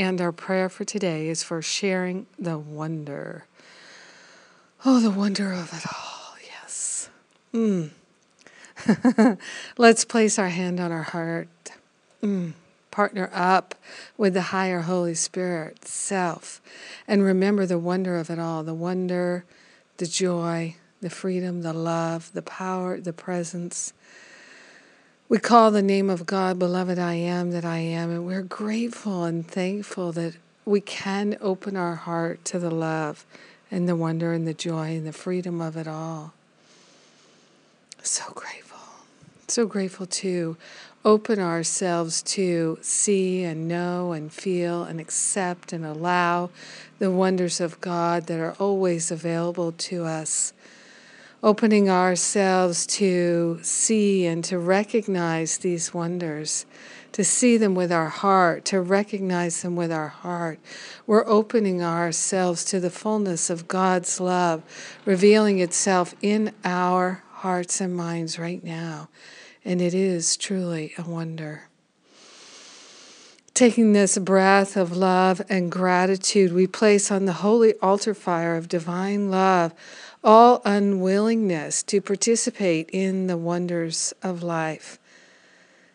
and our prayer for today is for sharing the wonder. Oh, the wonder of it all, yes. Mm. Let's place our hand on our heart. Mm. Partner up with the higher Holy Spirit, self, and remember the wonder of it all the wonder, the joy, the freedom, the love, the power, the presence we call the name of God, beloved I am that I am, and we're grateful and thankful that we can open our heart to the love and the wonder and the joy and the freedom of it all. So grateful. So grateful to open ourselves to see and know and feel and accept and allow the wonders of God that are always available to us opening ourselves to see and to recognize these wonders, to see them with our heart, to recognize them with our heart. We're opening ourselves to the fullness of God's love, revealing itself in our hearts and minds right now. And it is truly a wonder. Taking this breath of love and gratitude, we place on the holy altar fire of divine love all unwillingness to participate in the wonders of life.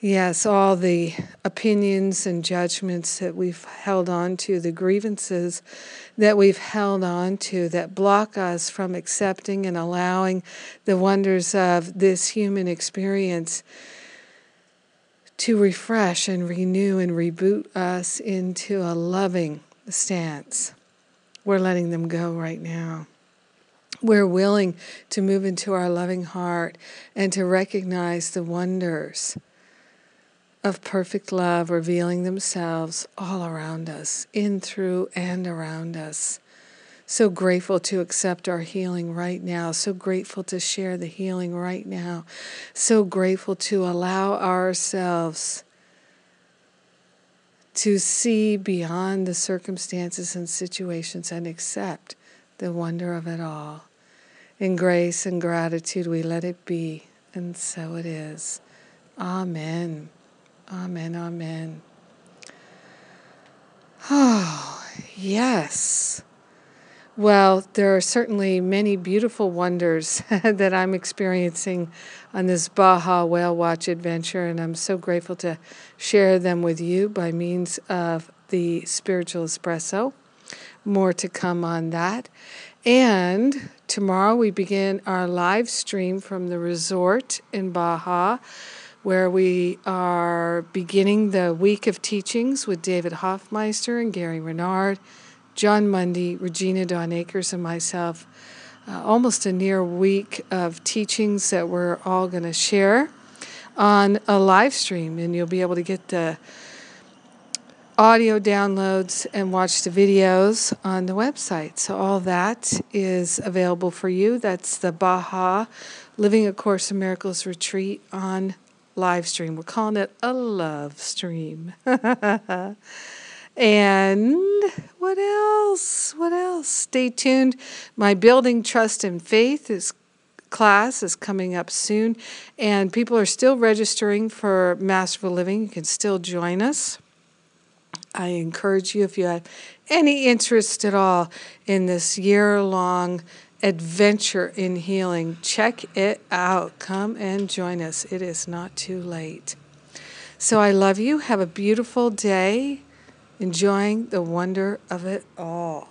Yes, all the opinions and judgments that we've held on to, the grievances that we've held on to that block us from accepting and allowing the wonders of this human experience to refresh and renew and reboot us into a loving stance. We're letting them go right now we're willing to move into our loving heart and to recognize the wonders of perfect love revealing themselves all around us, in, through, and around us. So grateful to accept our healing right now. So grateful to share the healing right now. So grateful to allow ourselves to see beyond the circumstances and situations and accept the wonder of it all. In grace and gratitude, we let it be, and so it is. Amen. Amen. Amen. Oh, yes. Well, there are certainly many beautiful wonders that I'm experiencing on this Baja Whale Watch adventure, and I'm so grateful to share them with you by means of the Spiritual Espresso. More to come on that. And tomorrow we begin our live stream from the resort in Baja, where we are beginning the week of teachings with David Hoffmeister and Gary Renard, Jon Mundy, Regina Dawn Akers, and myself. Uh, almost a near week of teachings that we're all going to share on a live stream, and you'll be able to get the audio downloads and watch the videos on the website. So, all that is available for you. That's the Baja Living A Course in Miracles retreat on live stream. We're calling it a love stream. and what else? What else? Stay tuned. My Building Trust and Faith is class is coming up soon, and people are still registering for Masterful Living. You can still join us. I encourage you, if you have any interest at all in this year long adventure in healing, check it out. Come and join us. It is not too late. So I love you. Have a beautiful day, enjoying the wonder of it all.